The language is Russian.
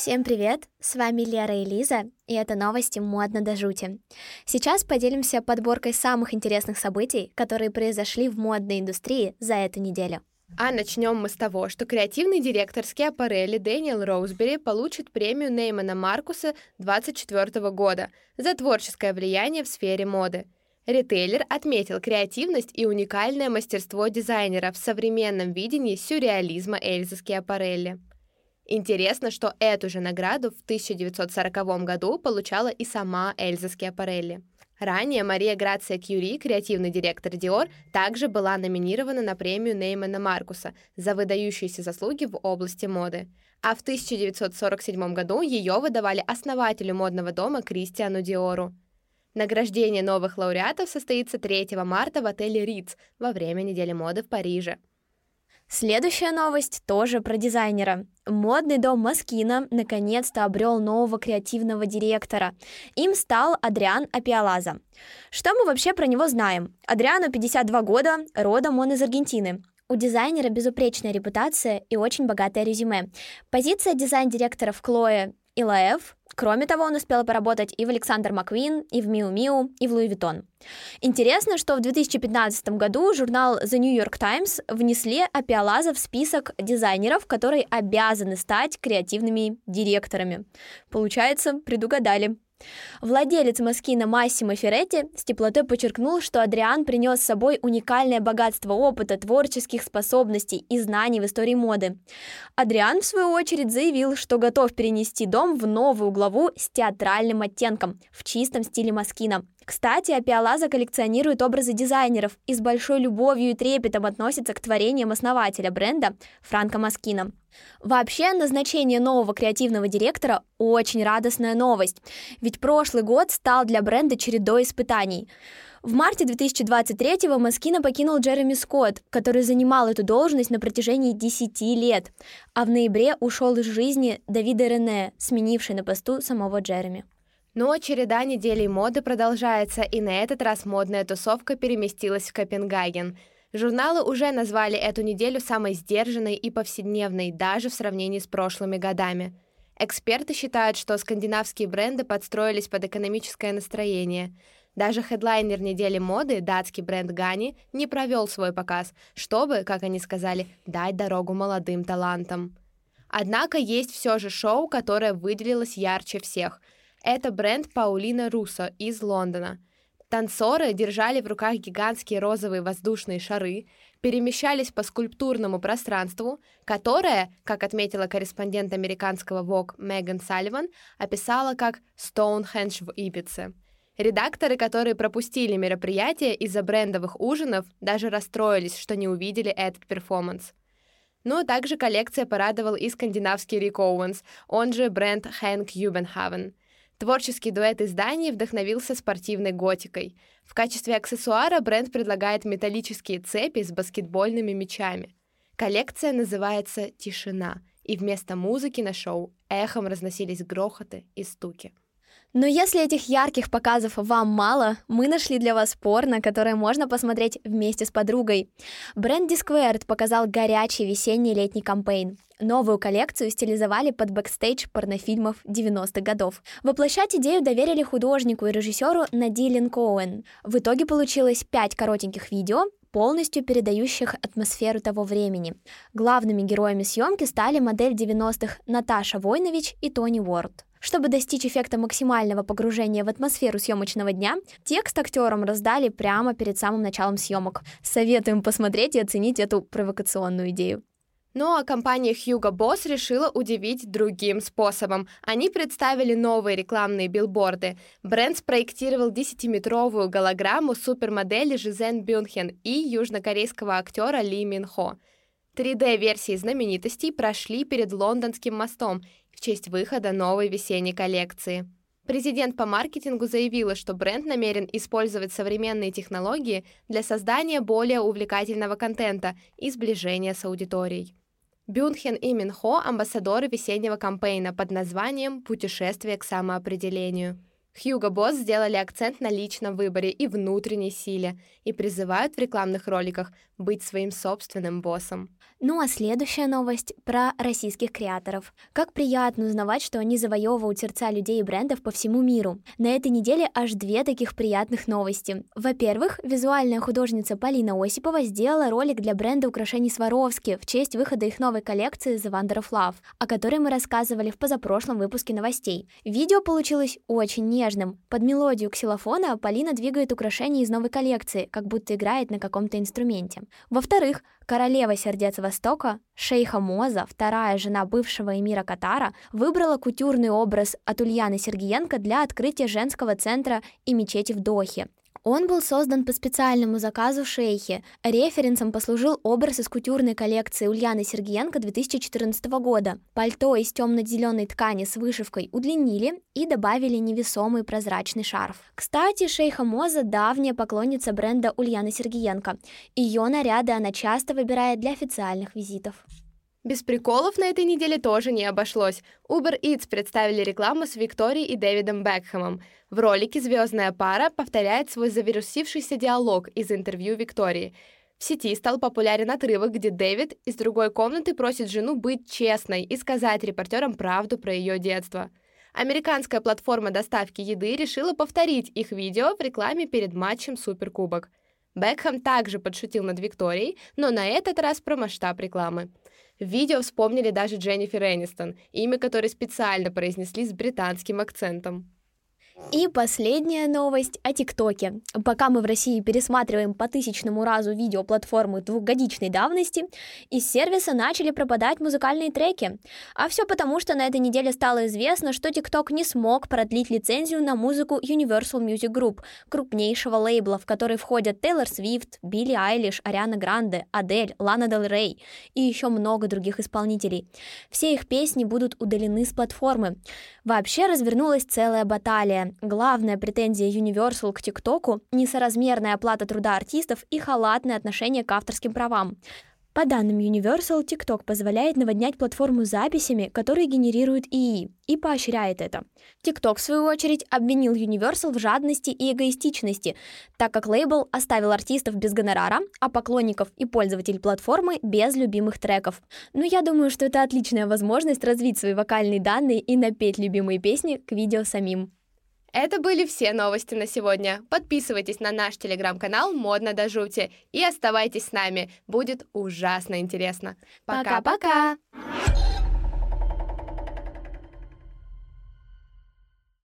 Всем привет! С вами Лера и Лиза, и это новости «Модно до жути». Сейчас поделимся подборкой самых интересных событий, которые произошли в модной индустрии за эту неделю. А начнем мы с того, что креативный директор Скиапарелли Дэниел Роузбери получит премию Неймана Маркуса 2024 года за творческое влияние в сфере моды. Ритейлер отметил креативность и уникальное мастерство дизайнера в современном видении сюрреализма Эльзы Скиапарелли. Интересно, что эту же награду в 1940 году получала и сама Эльза Скиапарелли. Ранее Мария Грация Кьюри, креативный директор Dior, также была номинирована на премию Неймана Маркуса за выдающиеся заслуги в области моды. А в 1947 году ее выдавали основателю модного дома Кристиану Диору. Награждение новых лауреатов состоится 3 марта в отеле Риц во время недели моды в Париже. Следующая новость тоже про дизайнера. Модный дом Moschino наконец-то обрел нового креативного директора. Им стал Адриан Аппиолаза. Что мы вообще про него знаем? Адриану 52 года, родом он из Аргентины. У дизайнера безупречная репутация и очень богатое резюме. Позиция дизайн-директора в Chloé и Loewe. Кроме того, он успел поработать и в Alexander McQueen, и в Miu Miu, и в Louis Vuitton. Интересно, что в 2015 году журнал The New York Times внесли Апиалаза в список дизайнеров, которые обязаны стать креативными директорами. Получается, предугадали. Владелец Маскина Массимо Феретти с теплотой подчеркнул, что Адриан принес с собой уникальное богатство опыта, творческих способностей и знаний в истории моды. Адриан, в свою очередь, заявил, что готов перенести дом в новую главу с театральным оттенком, в чистом стиле Маскина. Кстати, Апиалаза коллекционирует образы дизайнеров и с большой любовью и трепетом относится к творениям основателя бренда Франко Маскина. Вообще, назначение нового креативного директора – очень радостная новость, ведь прошлый год стал для бренда чередой испытаний. В марте 2023-го Маскина покинул Джереми Скотт, который занимал эту должность на протяжении 10 лет, а в ноябре ушел из жизни Давида Рене, сменивший на посту самого Джереми. Но череда неделей моды продолжается, и на этот раз модная тусовка переместилась в Копенгаген – Журналы уже назвали эту неделю самой сдержанной и повседневной, даже в сравнении с прошлыми годами. Эксперты считают, что скандинавские бренды подстроились под экономическое настроение. Даже хедлайнер недели моды, датский бренд Гани, не провел свой показ, чтобы, как они сказали, дать дорогу молодым талантам. Однако есть все же шоу, которое выделилось ярче всех. Это бренд Паулина Руссо из Лондона – Танцоры держали в руках гигантские розовые воздушные шары, перемещались по скульптурному пространству, которое, как отметила корреспондент американского Vogue Меган Салливан, описала как «Стоунхендж в Ибице». Редакторы, которые пропустили мероприятие из-за брендовых ужинов, даже расстроились, что не увидели этот перформанс. Ну, также коллекция порадовал и скандинавский Рик Оуэнс, он же бренд Han Kjøbenhavn. Творческий дуэт из Дании вдохновился спортивной готикой. В качестве аксессуара бренд предлагает металлические цепи с баскетбольными мячами. Коллекция называется «Тишина», и вместо музыки на шоу эхом разносились грохоты и стуки. Но если этих ярких показов вам мало, мы нашли для вас порно, которое можно посмотреть вместе с подругой. Бренд Dsquared показал горячий весенний летний campaign. Новую коллекцию стилизовали под бэкстейдж порнофильмов 90-х годов. Воплощать идею доверили художнику и режиссеру Наде Ли Коэн. В итоге получилось пять коротеньких видео, полностью передающих атмосферу того времени. Главными героями съемки стали модель 90-х Наташа Войнович и Тони Уорд. Чтобы достичь эффекта максимального погружения в атмосферу съемочного дня, текст актерам раздали прямо перед самым началом съемок. Советуем посмотреть и оценить эту провокационную идею. Ну а компания Hugo Boss решила удивить другим способом. Они представили новые рекламные билборды. Бренд спроектировал 10-метровую голограмму супермодели Жизен Бюнхен и южнокорейского актера Ли Мин Хо. 3D-версии знаменитостей прошли перед Лондонским мостом в честь выхода новой весенней коллекции. Президент по маркетингу заявила, что бренд намерен использовать современные технологии для создания более увлекательного контента и сближения с аудиторией. Бюнхен и Минхо – амбассадоры весеннего кампейна под названием «Путешествие к самоопределению». Хьюго Босс сделали акцент на личном выборе и внутренней силе и призывают в рекламных роликах быть своим собственным боссом. Ну а следующая новость про российских креаторов. Как приятно узнавать, что они завоевывают сердца людей и брендов по всему миру. На этой неделе аж две таких приятных новости. Во-первых, визуальная художница Полина Осипова сделала ролик для бренда украшений Сваровски в честь выхода их новой коллекции The Wonder of Love, о которой мы рассказывали в позапрошлом выпуске новостей. Видео получилось очень нежным. Под мелодию ксилофона Полина двигает украшения из новой коллекции, как будто играет на каком-то инструменте. Во-вторых, королева сердец Востока, шейха Моза, вторая жена бывшего эмира Катара, выбрала кутюрный образ от Ульяны Сергиенко для открытия женского центра и мечети в Дохе. Он был создан по специальному заказу шейхи. Референсом послужил образ из кутюрной коллекции Ульяны Сергиенко 2014 года. Пальто из темно-зеленой ткани с вышивкой удлинили и добавили невесомый прозрачный шарф. Кстати, шейха Моза – давняя поклонница бренда Ульяны Сергиенко. Ее наряды она часто выбирает для официальных визитов. Без приколов на этой неделе тоже не обошлось. Uber Eats представили рекламу с Викторией и Дэвидом Бекхэмом. В ролике звездная пара повторяет свой завирусившийся диалог из интервью Виктории. В сети стал популярен отрывок, где Дэвид из другой комнаты просит жену быть честной и сказать репортерам правду про ее детство. Американская платформа доставки еды решила повторить их видео в рекламе перед матчем Суперкубок. Бекхэм также подшутил над Викторией, но на этот раз про масштаб рекламы. В видео вспомнили даже Дженнифер Энистон, имя которой специально произнесли с британским акцентом. И последняя новость о ТикТоке. Пока мы в России пересматриваем по тысячному разу видео платформы двухгодичной давности, из сервиса начали пропадать музыкальные треки. А все потому, что на этой неделе стало известно, что TikTok не смог продлить лицензию на музыку Universal Music Group, крупнейшего лейбла, в который входят Тейлор Свифт, Билли Айлиш, Ариана Гранде, Адель, Лана Дел Рей и еще много других исполнителей. Все их песни будут удалены с платформы. Вообще развернулась целая баталия. Главная претензия Universal к ТикТоку – несоразмерная оплата труда артистов и халатное отношение к авторским правам. По данным Universal, TikTok позволяет наводнять платформу записями, которые генерируют ИИ, и поощряет это. TikTok, в свою очередь, обвинил Universal в жадности и эгоистичности, так как лейбл оставил артистов без гонорара, а поклонников и пользователей платформы без любимых треков. Но я думаю, что это отличная возможность развить свои вокальные данные и напеть любимые песни к видео самим. Это были все новости на сегодня. Подписывайтесь на наш телеграм-канал «Модно до жути» и оставайтесь с нами. Будет ужасно интересно. Пока-пока!